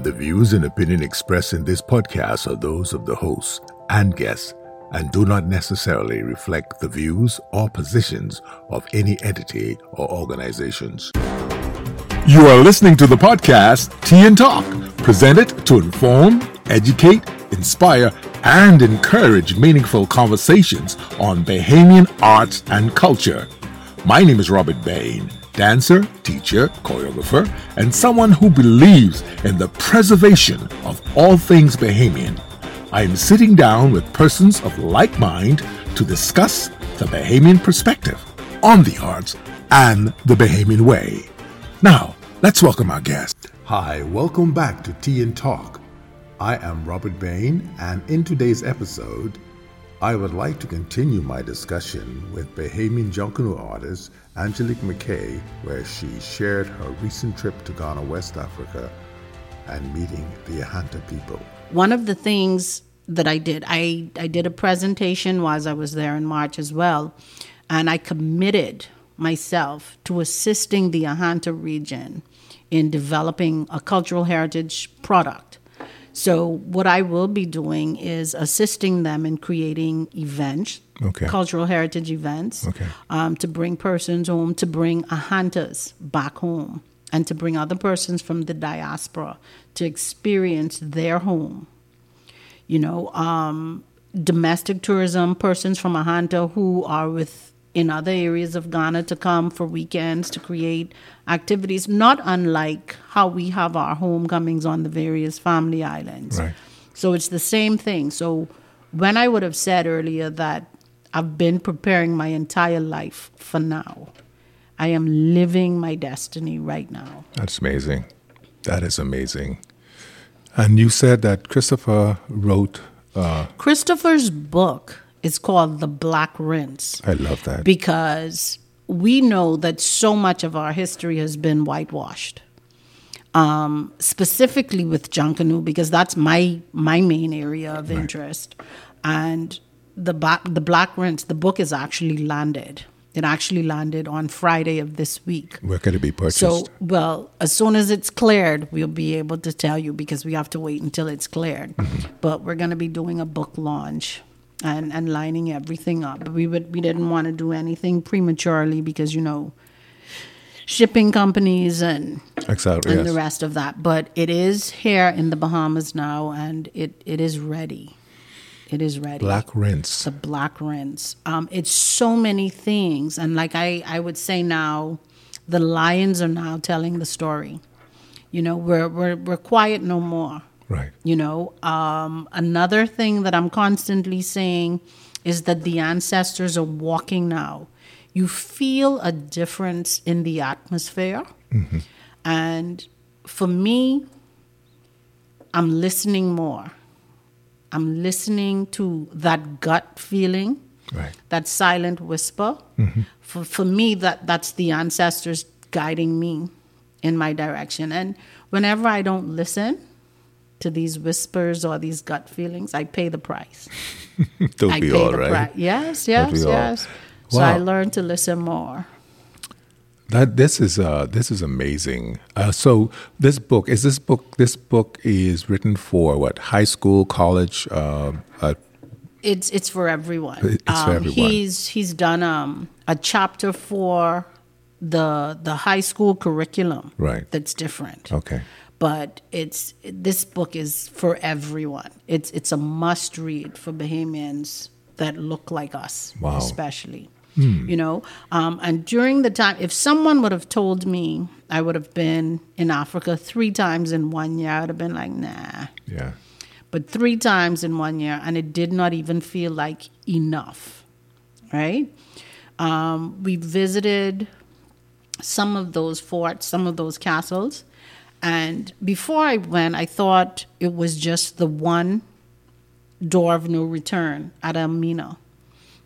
The views and opinion expressed in this podcast are those of the host and guests and do not necessarily reflect the views or positions of any entity or organizations. You are listening to the podcast Tea and Talk, presented to inform, educate, inspire, and encourage meaningful conversations on Bahamian arts and culture. My name is Robert Bain, dancer, teacher, choreographer, and someone who believes in the preservation of all things Bahamian. I am sitting down with persons of like mind to discuss the Bahamian perspective on the arts and the Bahamian way. Now, let's welcome our guest. Hi, welcome back to Tea and Talk. I am Robert Bain, and in today's episode, I would like to continue my discussion with Bahamian Junkanoo artist Angelique McKay, where she shared her recent trip to Ghana, West Africa, and meeting the Ahanta people one of the things that I did, I, I did a presentation while I was there in March as well, and I committed myself to assisting the Ahanta region in developing a cultural heritage product. So, what I will be doing is assisting them in creating events, Okay. cultural heritage events, Okay. um, to bring persons home, to bring Ahantas back home, and to bring other persons from the diaspora to experience their home. You know, um, domestic tourism, persons from Ahanta who are with in other areas of Ghana to come for weekends to create activities, not unlike how we have our homecomings on the various family islands. Right. So it's the same thing. So when I would have said earlier that I've been preparing my entire life for now, I am living my destiny right now. That's amazing. That is amazing. And you said that Christopher wrote, uh, Christopher's book is called The Black Rinse I love that. because we know that so much of our history has been whitewashed. Um, specifically with Junkanoo, because that's my my main area of interest, and the ba- the Black Rinse, the book is actually landed. It actually landed on Friday of this week. Where could it be purchased? So, well, as soon as it's cleared, we'll be able to tell you because we have to wait until it's cleared. Mm-hmm. But we're going to be doing a book launch and, and lining everything up. We would we didn't want to do anything prematurely because you know shipping companies and exactly. and Yes. the rest of that. But it is here in the Bahamas now, and it, it is ready. It is ready Black rinse. the black rinse. Um, it's so many things, and like I, I would say now, the lions are now telling the story. You know, we're we're we're quiet no more. Right. You know, um, another thing that I'm constantly saying is that the ancestors are walking now. You feel a difference in the atmosphere, and for me, I'm listening more. I'm listening to that gut feeling, Right. that silent whisper. Mm-hmm. For, for me, that, that's the ancestors guiding me in my direction. And whenever I don't listen to these whispers or these gut feelings, I pay the price. Don't I be pay all the price. Yes, yes, all? yes. So I Wow. learned to listen more. That this is uh this is amazing. Uh, so this book is this book this book is written for what high school college uh, uh, It's it's for everyone. It's for Um, everyone. He's he's done um, a chapter for the the high school curriculum. Right. That's different. okay But it's this book is for everyone. It's it's a must read for Bahamians that look like us, Wow. especially. You know, um, and during the time, if someone would have told me I would have been in Africa three times in one year, I would have been like, nah yeah but three times in one year, and it did not even feel like enough, right? Um, we visited some of those forts, some of those castles, and before I went, I thought it was just the one door of no return at Elmina.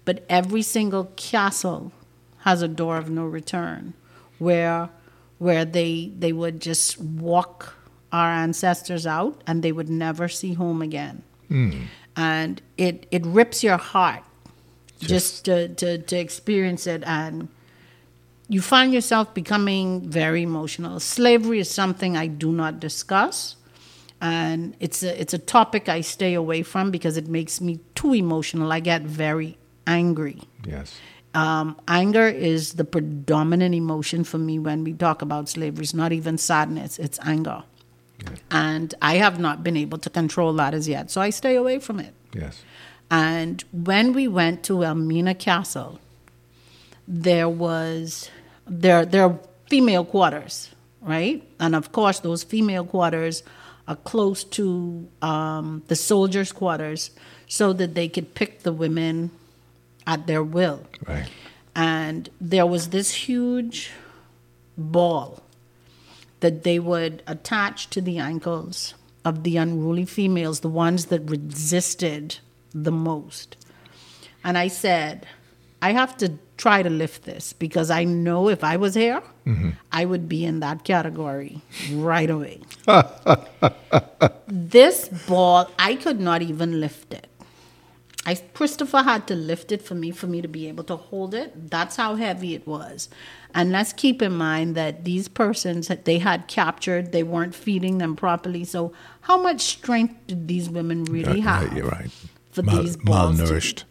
But every single castle has a door of no return where where they they would just walk our ancestors out and they would never see home again. Hmm. And it it rips your heart just to, to, to experience it and you find yourself becoming very emotional. Slavery is something I do not discuss. and it's a it's a topic I stay away from because it makes me too emotional. I get very angry. Yes. Um, anger is the predominant emotion for me when we talk about slavery. It's not even sadness; it's anger, and I have not been able to control that as yet. So I stay away from it. Yes. And when we went to Elmina Castle, there was there there are female quarters, right? And of course, those female quarters are close to um, the soldiers' quarters, so that they could pick the women at their will. Right. And there was this huge ball that they would attach to the ankles of the unruly females, the ones that resisted the most. And I said, I have to try to lift this because I know if I was here, mm-hmm. I would be in that category right away. this ball, I could not even lift it. I Christopher had to lift it for me for me to be able to hold it. That's how heavy it was. And let's keep in mind that these persons that they had captured, they weren't feeding them properly. So how much strength did these women really Right, have? you're right. For Mal- these balls malnourished.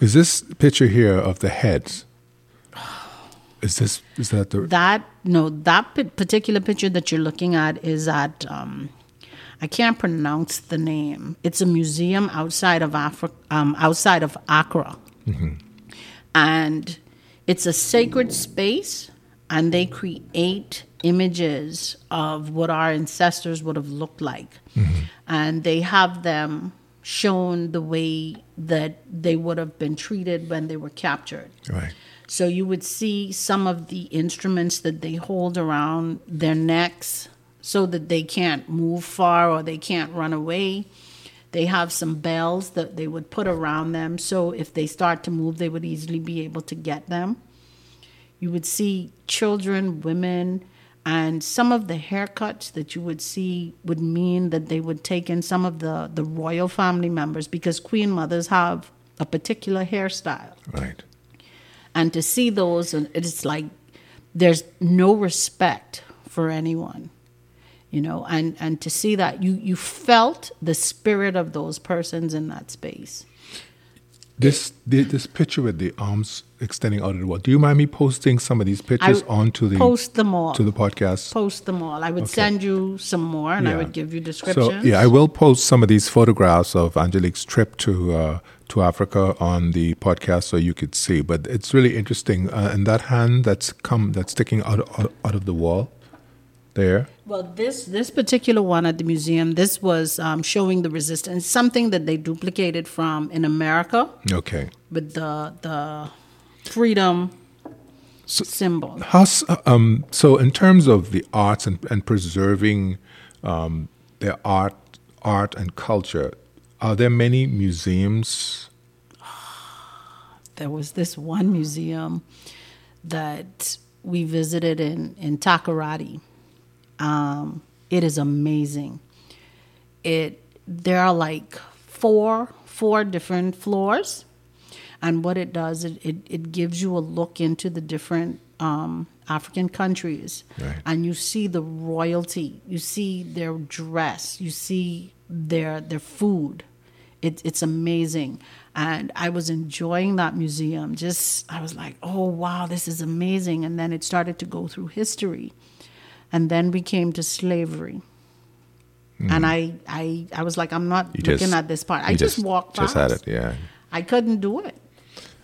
Is this picture here of the heads? Is this is that the That no, that particular picture that you're looking at is at um, I can't pronounce the name. It's a museum outside of Africa, um, outside of Accra, and it's a sacred space, and they create images of what our ancestors would have looked like, and they have them shown the way that they would have been treated when they were captured. right? So you would see some of the instruments that they hold around their necks so that they can't move far or they can't run away. They have some bells that they would put around them so if they start to move, they would easily be able to get them. You would see children, women, and some of the haircuts that you would see would mean that they would take in some of the, the royal family members because queen mothers have a particular hairstyle Right. and to see those and it's like there's no respect for anyone you know and and to see that you you felt the spirit of those persons in that space This this picture with the arms extending out of the wall. Do you mind me posting some of these pictures I onto the post them all to the podcast? post them all i would send you some more and i would give you So yeah, I will post some of these photographs of Angelique's trip to uh, to Africa on the podcast so you could see. But it's really interesting. Uh, and that hand that's come that's sticking out out, out of the wall, there. Well, this this particular one at the museum, this was um, showing the resistance, something that they duplicated from in America Okay. with the the freedom symbol. How's, um, so in terms of the arts and, and preserving um, their art, art and culture, are there many museums? There was this one museum that we visited in in Takoradi. Um, it is amazing. It there are like four four different floors, and what it does it it, it gives you a look into the different um, African countries, Right. and you see the royalty. You see their dress. You see their their food. It, it's amazing. And I was enjoying that museum. Just, I was like, oh, wow, this is amazing. And then it started to go through history. And then we came to slavery. And I, I, I was like, I'm not. You looking just- at this part. I you just, walked past. Just had it, yeah. I couldn't do it.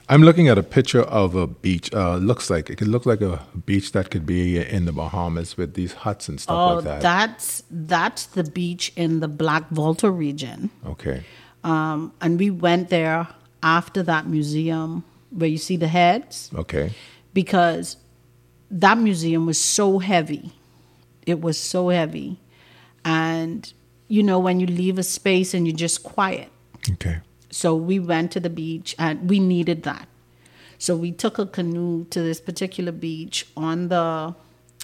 I'm looking at a picture of a beach. Uh, looks like it could look like a beach that could be in the Bahamas with these huts and stuff Oh, like that. that's that's the beach in the Black Volta region. Okay. Um, and we went there after that museum where you see the heads. Okay. because that museum was so heavy. It was so heavy. And, you know, when you leave a space and you're just quiet. Okay. So we went to the beach and we needed that. So we took a canoe to this particular beach on the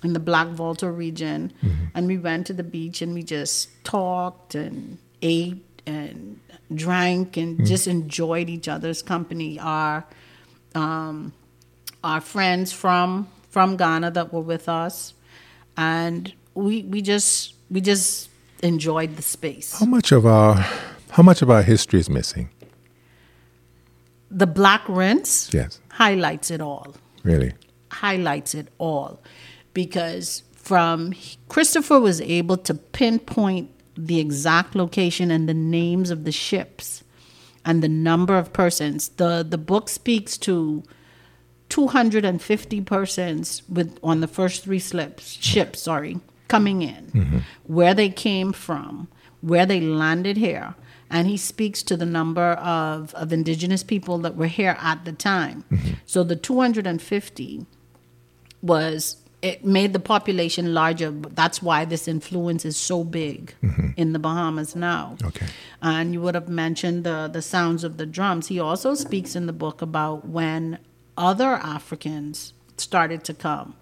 in the Black Volta region and we went to the beach and we just talked and ate and drank and just enjoyed each other's company. Our um, our friends from from Ghana that were with us, and we we just we just enjoyed the space. How much of our how much of our history is missing? The black rinse Yes, highlights it all. really. highlights it all because from Christopher was able to pinpoint the exact location and the names of the ships and the number of persons. The the book speaks to 250 persons with on the first three slips ships, sorry, coming in, mm-hmm. where they came from, where they landed here. And he speaks to the number of, of indigenous people that were here at the time. Mm-hmm. So the 250 was it made the population larger. That's why this influence is so big mm-hmm. in the Bahamas now. Okay. And you would have mentioned the the sounds of the drums. He also speaks in the book about when other Africans started to come,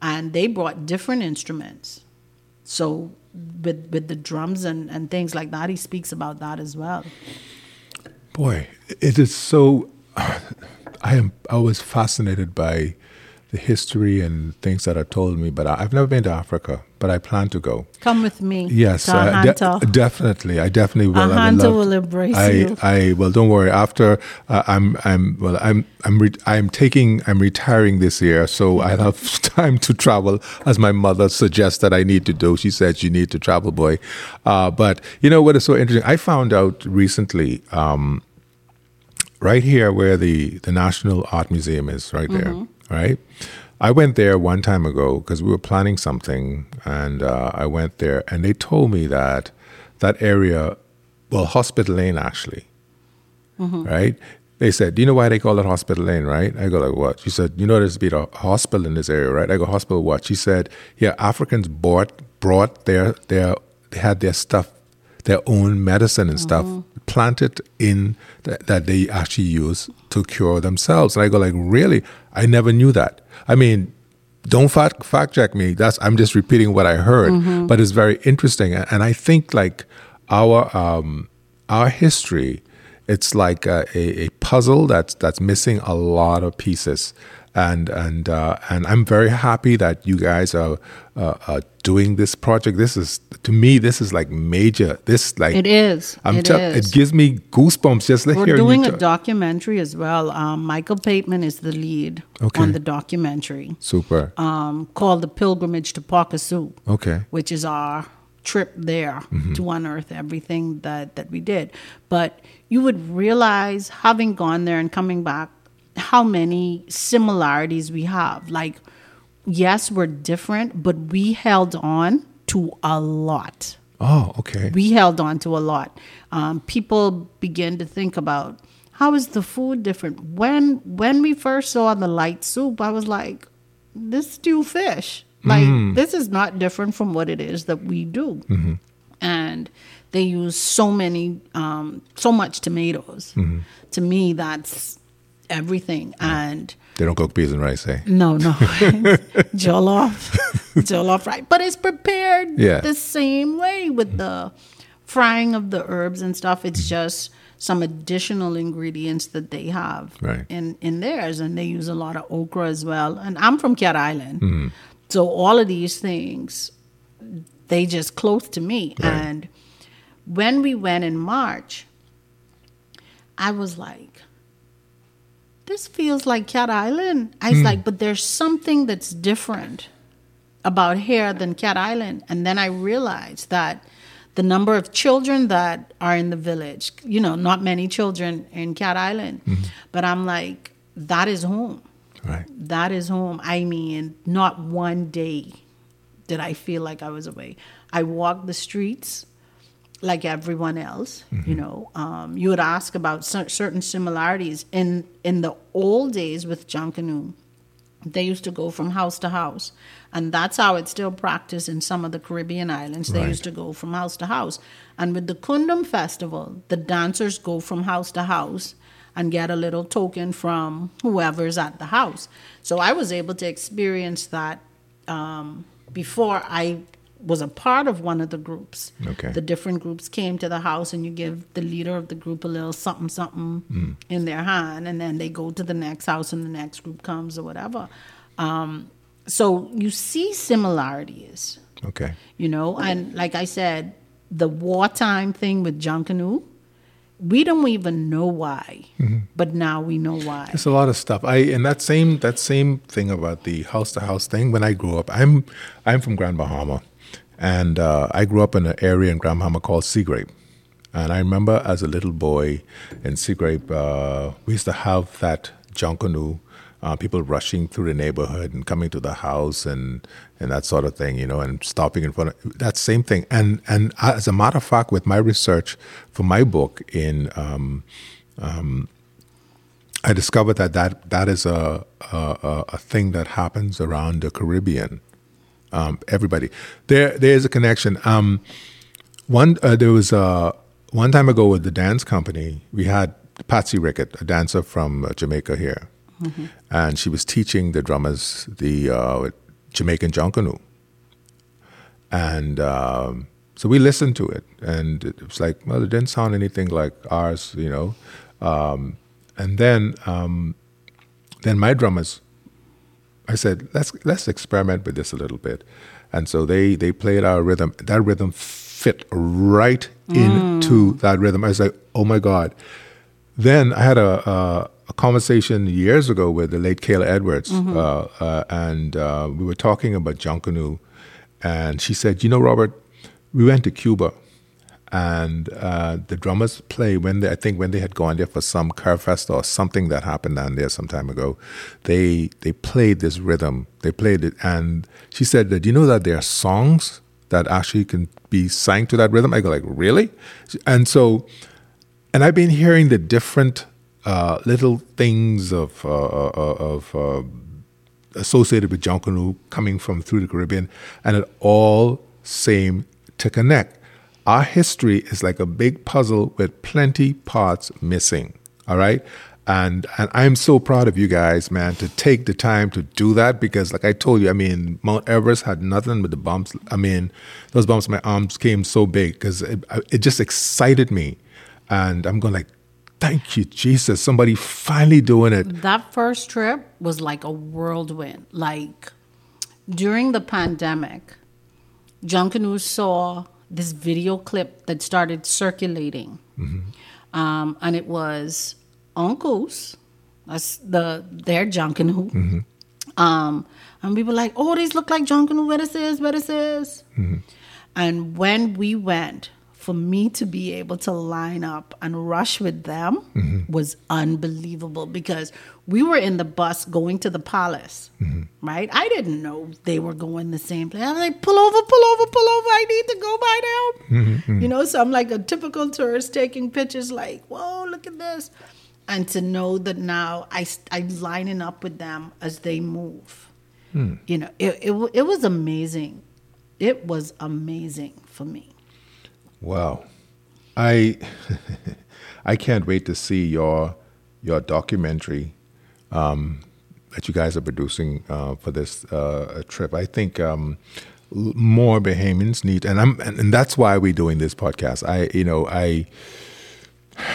and they brought different instruments. So with with the drums and, and things like that, he speaks about that as well. Boy, it is so. I am. I was fascinated by the history and things that are told me, but I- I've never been to Africa. But I plan to go. Come with me. Yes, uh, de- definitely. I definitely will. Ahanta will embrace I, you. I well, don't worry. After uh, I'm, I'm well, I'm, I'm, re- I'm taking, I'm retiring this year, so I have time to travel, as my mother suggests that I need to do. She said you need to travel, boy. Uh, but you know what is so interesting? I found out recently. Um, right here where the, the National Art Museum is, right there, right? I went there one time ago because we were planning something, and uh, I went there, and they told me that that area, well, Hospital Lane actually, right? They said, "Do you know why they call it Hospital Lane?" Right? I go like, "What?" She said, "You know, there's been a hospital in this area, right?" I go, "Hospital what?" She said, "Yeah, Africans bought brought their their they had their stuff, their own medicine and stuff planted in th- that they actually use to cure themselves." And I go like, "Really? I never knew that." I mean, don't fact, fact check me. That's I'm just repeating what I heard, but it's very interesting, and and I think like our um, our history, it's like a, a, a puzzle that's that's missing a lot of pieces, and and uh, and I'm very happy that you guys are uh, uh, doing this project. This is to me, this is like major. This like It is. I'm It is. it gives me goosebumps just We're doing a documentary as well. Um, Michael Pateman is the lead Okay. on the documentary Super. um, called The Pilgrimage to Pokesu, Okay. which is our trip there to unearth everything that, that we did. But you would realize, having gone there and coming back, how many similarities we have. Like, yes, we're different, but we held on to a lot Oh, okay. we held on to a lot. Um, people begin to think about how is the food different. When when we first saw the light soup, I was like, this stew fish. Like this is not different from what it is that we do. And they use so many, um, so much tomatoes. To me, that's everything. And They don't cook peas and rice, eh? no, no. jollof. jollof right. But it's prepared Yeah. the same way with the frying of the herbs and stuff. It's Mm-hmm. just some additional ingredients that they have Right. in, in theirs. And they use a lot of okra as well. And I'm from Cat Island. Mm-hmm. So all of these things, they just close to me. Right. And when we went in March, I was like, this feels like Cat Island. I was hmm. like, but there's something that's different about here than Cat Island. And then I realized that the number of children that are in the village, you know, not many children in Cat Island, mm-hmm. but I'm like, that is home. Right. That is home. I mean, not one day did I feel like I was away. I walked the streets like everyone else. You know, um, you would ask about cer- certain similarities in in the old days with Junkanoo. They used to go from house to house, and that's how it's still practiced in some of the Caribbean islands. They Right. used to go from house to house, and with the Kundum festival, the dancers go from house to house and get a little token from whoever's at the house. So I was able to experience that um, before I was a part of one of the groups. Okay. The different groups came to the house, and you give the leader of the group a little something, something in their hand, and then they go to the next house, and the next group comes or whatever. Um, so you see similarities Okay. you know and like i said the wartime thing with Junkanoo, we don't even know why, but now we know why. There's a lot of stuff. I and that same that same thing about the house to house thing. When I grew up, I'm I'm from Grand Bahama, and uh, I grew up in an area in Grand Bahama called Seagrape. And I remember as a little boy in Seagrape, uh, we used to have that junkanoo, uh, people rushing through the neighborhood and coming to the house and and that sort of thing, you know, and stopping in front of that same thing. And and as a matter of fact, with my research for my book in um, I discovered that that, that is a, a, a- a thing that happens around the Caribbean. Um, everybody, there there is a connection. Um, one uh, there was uh, one time ago with the dance company, we had Patsy Rickett, a dancer from uh, Jamaica here, and she was teaching the drummers the uh, Jamaican junkanoo, and um, so we listened to it, and it was like, well, it didn't sound anything like ours, you know. Um, and then, um, then my drummers, I said, let's let's experiment with this a little bit, and so they they played our rhythm. That rhythm fit right into that rhythm. I was like, oh my god. Then I had a, a, a conversation years ago with the late Kayla Edwards, uh, uh, and uh, we were talking about Junkanoo, and she said, "You know, Robert, we went to Cuba, and uh, the drummers play when they, I think when they had gone there for some Carifesta or something that happened down there some time ago, they they played this rhythm. They played it, and she said that you know that there are songs that actually can be sang to that rhythm. I go like, really? And so and I've been hearing the different uh, little things of uh, uh, of uh, associated with Junkanoo coming from through the Caribbean, and it all seem to connect. Our history is like a big puzzle with plenty parts missing. All right. And and I'm so proud of you guys, man, to take the time to do that because, like I told you, I mean, Mount Everest had nothing but the bumps. I mean, those bumps, my arms came so big because it, it just excited me, and I'm going like, thank you, Jesus, somebody finally doing it. That first trip was like a whirlwind. Like during the pandemic, Junkanoo saw this video clip that started circulating. Um, and it was uncles, that's the their Junkanoo. Um, and we were like, oh, these look like Junkanoo, where this is, where this is. And when we went, for me to be able to line up and rush with them mm-hmm. was unbelievable because we were in the bus going to the palace, mm-hmm. right? I didn't know they were going the same place. I'm like, pull over, pull over, pull over. I need to go by them. Mm-hmm, you know, so I'm like a typical tourist taking pictures, like, whoa, look at this. And to know that now I, I'm lining up with them as they move. Hmm. You know, it, it, it was amazing. It was amazing for me. Wow, I I can't wait to see your your documentary um, that you guys are producing uh, for this uh, trip. I think um, more Bahamians need, and I'm and, and that's why we're doing this podcast. I you know I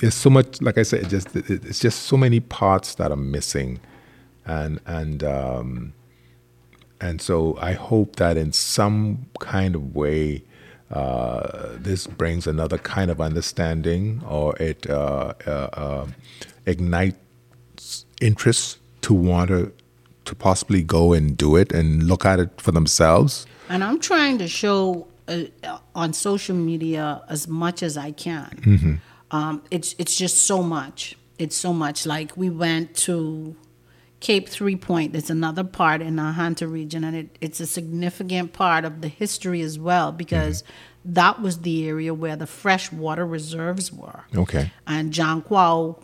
there's so much like I said, it just it, it's just so many parts that are missing, and and um, and so I hope that in some kind of way, uh, this brings another kind of understanding or it uh, uh, uh, ignites interest to want to, to possibly go and do it and look at it for themselves. And I'm trying to show uh, on social media as much as I can. Um, it's it's just so much. It's so much. Like we went to Cape Three Point. There's another part in the Ahanta region, and it, it's a significant part of the history as well mm-hmm. because that was the area where the freshwater reserves were. Okay. and John Quao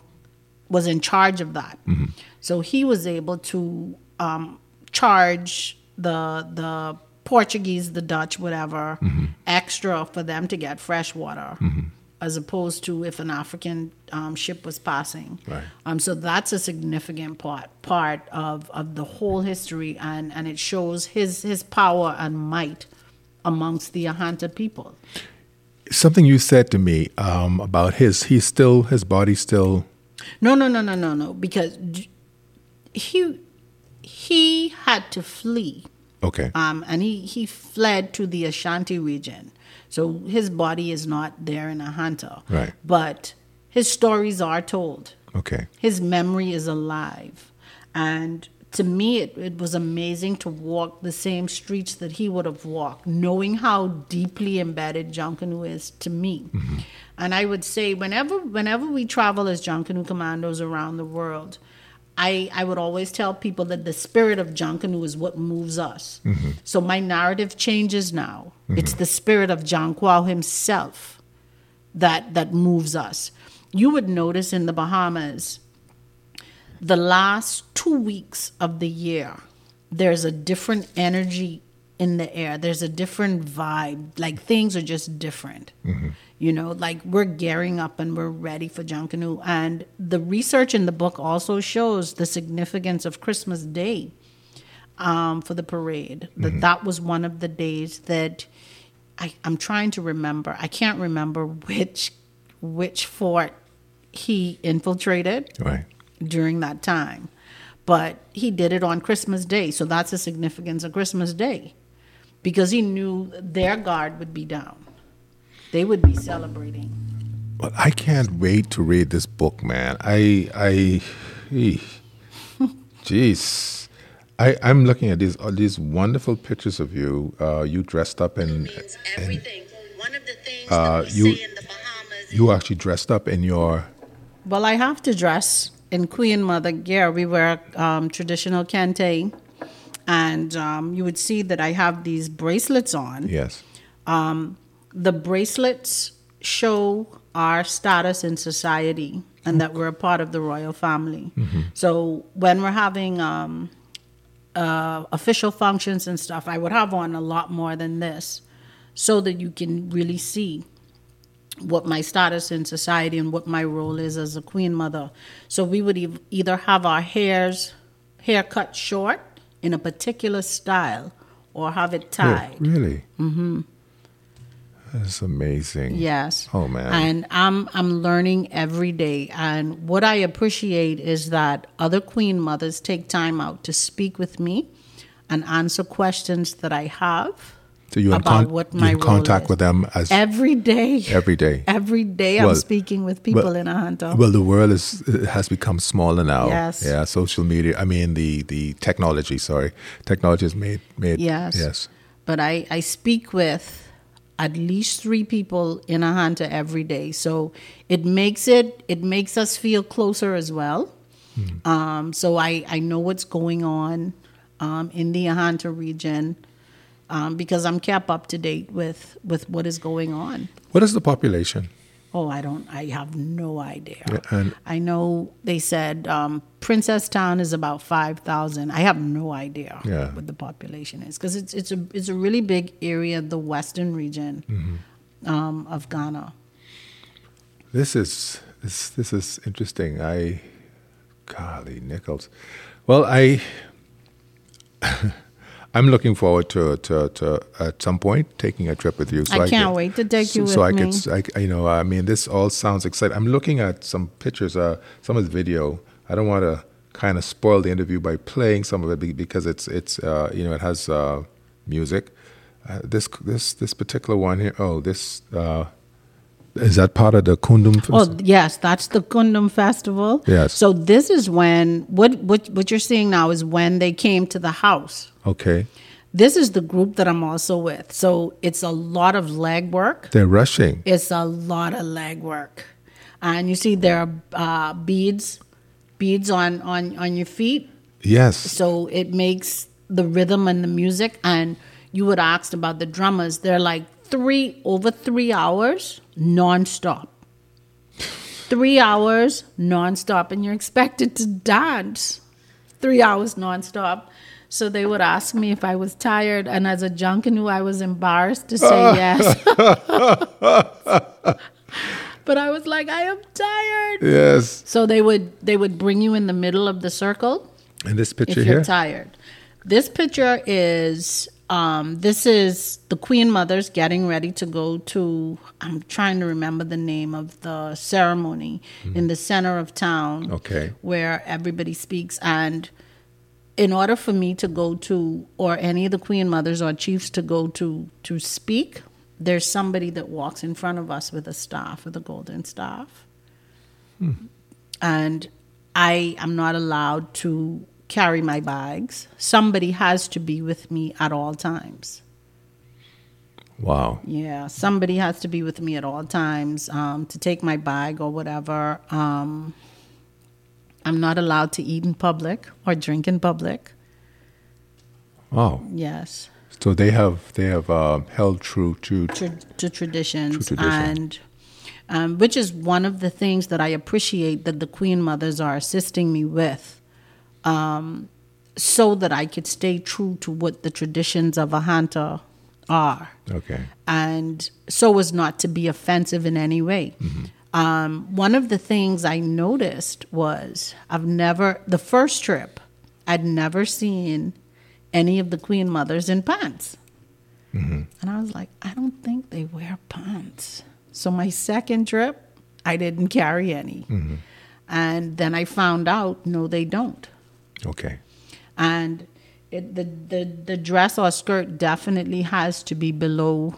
was in charge of that. Mm-hmm. So he was able to um, charge the the Portuguese, the Dutch, whatever, mm-hmm. extra for them to get fresh water, as opposed to if an African um, ship was passing. Right. Um, so that's a significant part part of, of the whole history, and, and it shows his his power and might amongst the Ahanta people. Something you said to me um, about his, he's still, his body still, No, no, no, no, no, no. Because he he had to flee Okay. Um, and he, he fled to the Ashanti region. So his body is not there in Ahanta. Right. But his stories are told. Okay. His memory is alive. And to me, it, it was amazing to walk the same streets that he would have walked, knowing how deeply embedded Junkanoo is to me. And I would say, whenever whenever we travel as Junkanoo commandos around the world, I, I would always tell people that the spirit of Junkanoo is what moves us. Mm-hmm. So my narrative changes now. Mm-hmm. It's the spirit of Jankwao himself that that moves us. You would notice in the Bahamas, the last two weeks of the year, there's a different energy in the air. There's a different vibe. Like things are just different. You know, like we're gearing up and we're ready for Junkanoo. And the research in the book also shows the significance of Christmas Day um, for the parade. That that was one of the days that I, I'm trying to remember. I can't remember which which fort he infiltrated Right. during that time. But he did it on Christmas Day, so that's the significance of Christmas Day. Because he knew their guard would be down. They would be celebrating. Well, I can't wait to read this book, man. I, I, jeez. I, I'm looking at these all these wonderful pictures of you. Uh, you dressed up in, means in everything. One of the things uh, we you- say in the Bahamas you actually dressed up in your Well, I have to dress in Queen Mother gear. We wear um, traditional kente. And um, you would see that I have these bracelets on. yes. the bracelets show our status in society and that we're a part of the royal family. So when we're having um, uh, official functions and stuff, I would have on a lot more than this so that you can really see what my status in society and what my role is as a queen mother. So we would ev- either have our hairs hair cut short in a particular style or have it tied. really? Mm-hmm. That's amazing. Yes. Oh, man. And I'm I'm learning every day. And what I appreciate is that other queen mothers take time out to speak with me and answer questions that I have So you in, about con- what my in contact is. with them as every day. every day. Every day Well, I'm speaking with people well- in Ahanta. Well, the world is has become smaller now. Yes. Yeah, social media. I mean, the the technology. Sorry, technology has made made. Yes. Yes. but I, I speak with at least three people in Ahanta every day so it makes it it makes us feel closer as well um, so I, I know what's going on um, in the Ahanta region um, because I'm kept up to date with with what is going on What is the population? oh I don't I have no idea and- I know they said um, Princess Town is about five thousand. I have no idea Yeah. what the population is because it's it's a it's a really big area, the western region Mm-hmm. um, of Ghana. This is this this is interesting. I, golly nickels. Well, I. I'm looking forward to, to, to at some point taking a trip with you. So I can't could- wait to take so, you so with I me. could, I you know, I mean, this all sounds exciting. I'm looking at some pictures, uh, some of the video. I don't want to kind of spoil the interview by playing some of it because it's it's uh, you know it has uh, music. Uh, this this this particular one here. Oh, this uh, is that part of the Kundum? Festival? Oh yes, that's the Kundum festival. Yes. So this is when what what what you're seeing now is when they came to the house. Okay, This is the group that I'm also with. So it's a lot of leg work. they're rushing. It's a lot of leg work, and you see there are uh, beads, beads on on on your feet. Yes. So it makes the rhythm and the music. And you would asked about the drummers. They're like three over three hours nonstop. Three hours nonstop, and you're expected to dance three hours nonstop. So they would ask me if I was tired, and as a Junkanoo, I was embarrassed to say yes. but I was like, I am tired. Yes. So they would they would bring you in the middle of the circle And this if picture you're here. tired. This picture is um, this is the Queen Mothers getting ready to go to. I'm trying to remember the name of the ceremony in the center of town. Okay. where everybody speaks and in order for me to go to, or any of the queen mothers or chiefs to go to to speak, there's somebody that walks in front of us with a staff, with a golden staff, and I am not allowed to carry my bags. Somebody has to be with me at all times. Wow. Yeah, somebody has to be with me at all times um, to take my bag or whatever. Um, I'm not allowed to eat in public or drink in public. Wow. Yes, So they have they have uh, held true to to, to traditions, tradition. and um, which is one of the things that I appreciate that the Queen Mothers are assisting me with, um, so that I could stay true to what the traditions of Ahanta are. okay. and so as not to be offensive in any way. Um, one of the things I noticed was I've never, the first trip, I'd never seen any of the queen mothers in pants. And I was like, I don't think they wear pants. So my second trip, I didn't carry any. And then I found out, no, they don't Okay. and it, the, the the dress or skirt definitely has to be below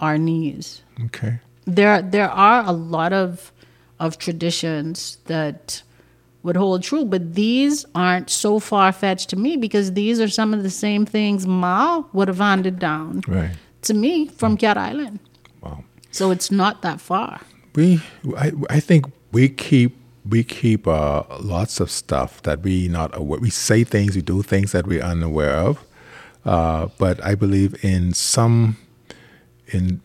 our knees. Okay. There there are a lot of of traditions that would hold true, but these aren't so far fetched to me because these are some of the same things Ma would have handed down Right. to me from Cat Island. Wow. So it's not that far. We I I think we keep we keep uh, lots of stuff that we not aware. We say things, we do things that we're unaware of. Uh, but I believe in some in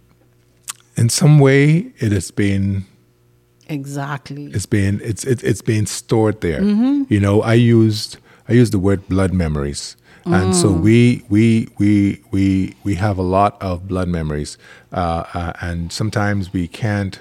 in some way it has been Exactly. it's been it's it's it's been stored there. Mm-hmm. You know, I used I used the word blood memories, and so Mm. we we we we we have a lot of blood memories, uh, uh, and sometimes we can't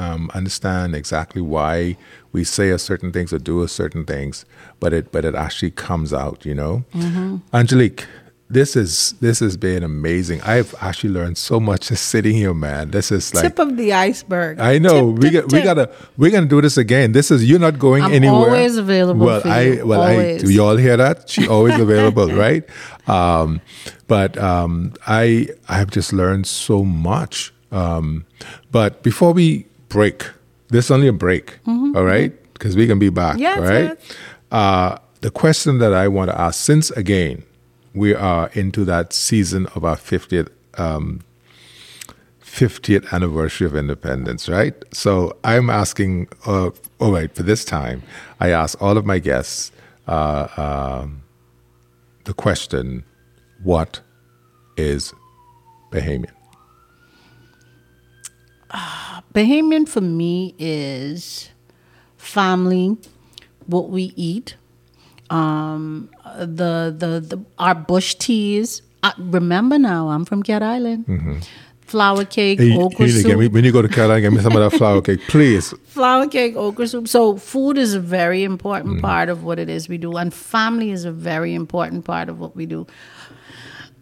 um, understand exactly why we say a certain things or do a certain things, but it but it actually comes out. You know, Mm-hmm. Angelique. This is this has been amazing. I've actually learned so much just sitting here, man. This is like tip of the iceberg. I know Tip, we tip, got, we gotta we're gonna do this again. This is you're not going I'm anywhere. always available Well, for I you. well Always. I do y'all hear that? She always available, right? Um, but um, I I have just learned so much. Um, but before we break, this is only a break, all right? Because we can be back, Mm-hmm. Yes, right? yes. Uh, the question that I want to ask, since again we are into that season of our 50th um, 50th anniversary of independence, right? So I'm asking, uh, all right, for this time, I ask all of my guests uh, um, the question what is Bahamian? Bahamian for me is family, what we eat, um, the, the the our bush teas. Uh, remember now, I'm from Cat Island. Flour cake, Hey, okra to soup. when you go to Carolina, get me some of that flour cake, please. flour cake, okra soup. So food is a very important Mm-hmm. part of what it is we do, and family is a very important part of what we do.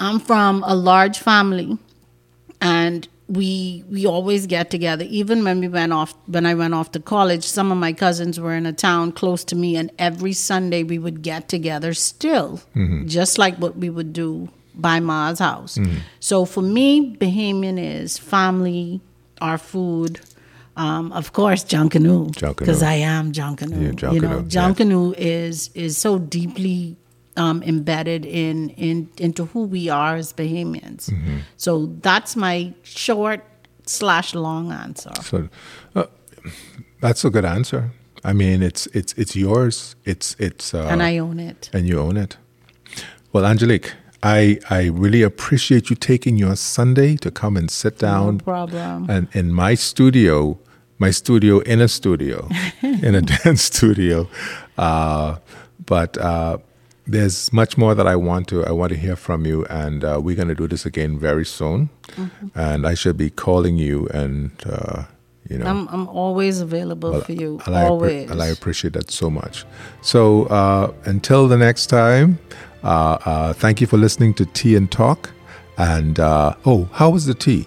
I'm from a large family, and we we always get together. Even when we went off, when I went off to college, some of my cousins were in a town close to me, and every Sunday we would get together still, just like what we would do by Ma's house. So for me, Bahamian is family, our food. Um, of course, Junkanoo, Junkanoo. because I am Junkanoo. Yeah, you know, Junkanoo, yeah. Is is so deeply um, embedded in in into who we are as Bahamians. Mm-hmm. So that's my short slash long answer. So uh, that's a good answer. I mean, it's it's it's yours. It's it's uh, and I own it. and you own it. Well, Angelique, I I really appreciate you taking your Sunday to come and sit down No problem. and in my studio, my studio in a studio, in a dance studio. Uh, but uh, there's much more that I want to I want to hear from you, and uh, we're going to do this again very soon. And I should be calling you, and uh, you know. I'm I'm always available for you. And I, always. and I appreciate that so much. So uh, until the next time, uh, uh, thank you for listening to Tea and Talk. And uh, oh, how was the tea?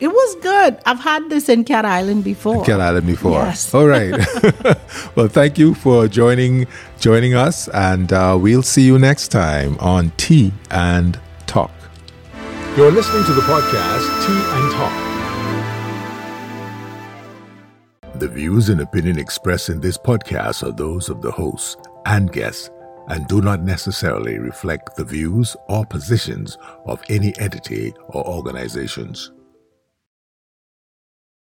It was good. I've had this in Cat Island before. Cat Island before. Yes. All right. well, thank you for joining joining us, and uh, we'll see you next time on Tea and Talk. You're listening to the podcast Tea and Talk. The views and opinion expressed in this podcast are those of the hosts and guests and do not necessarily reflect the views or positions of any entity or organizations.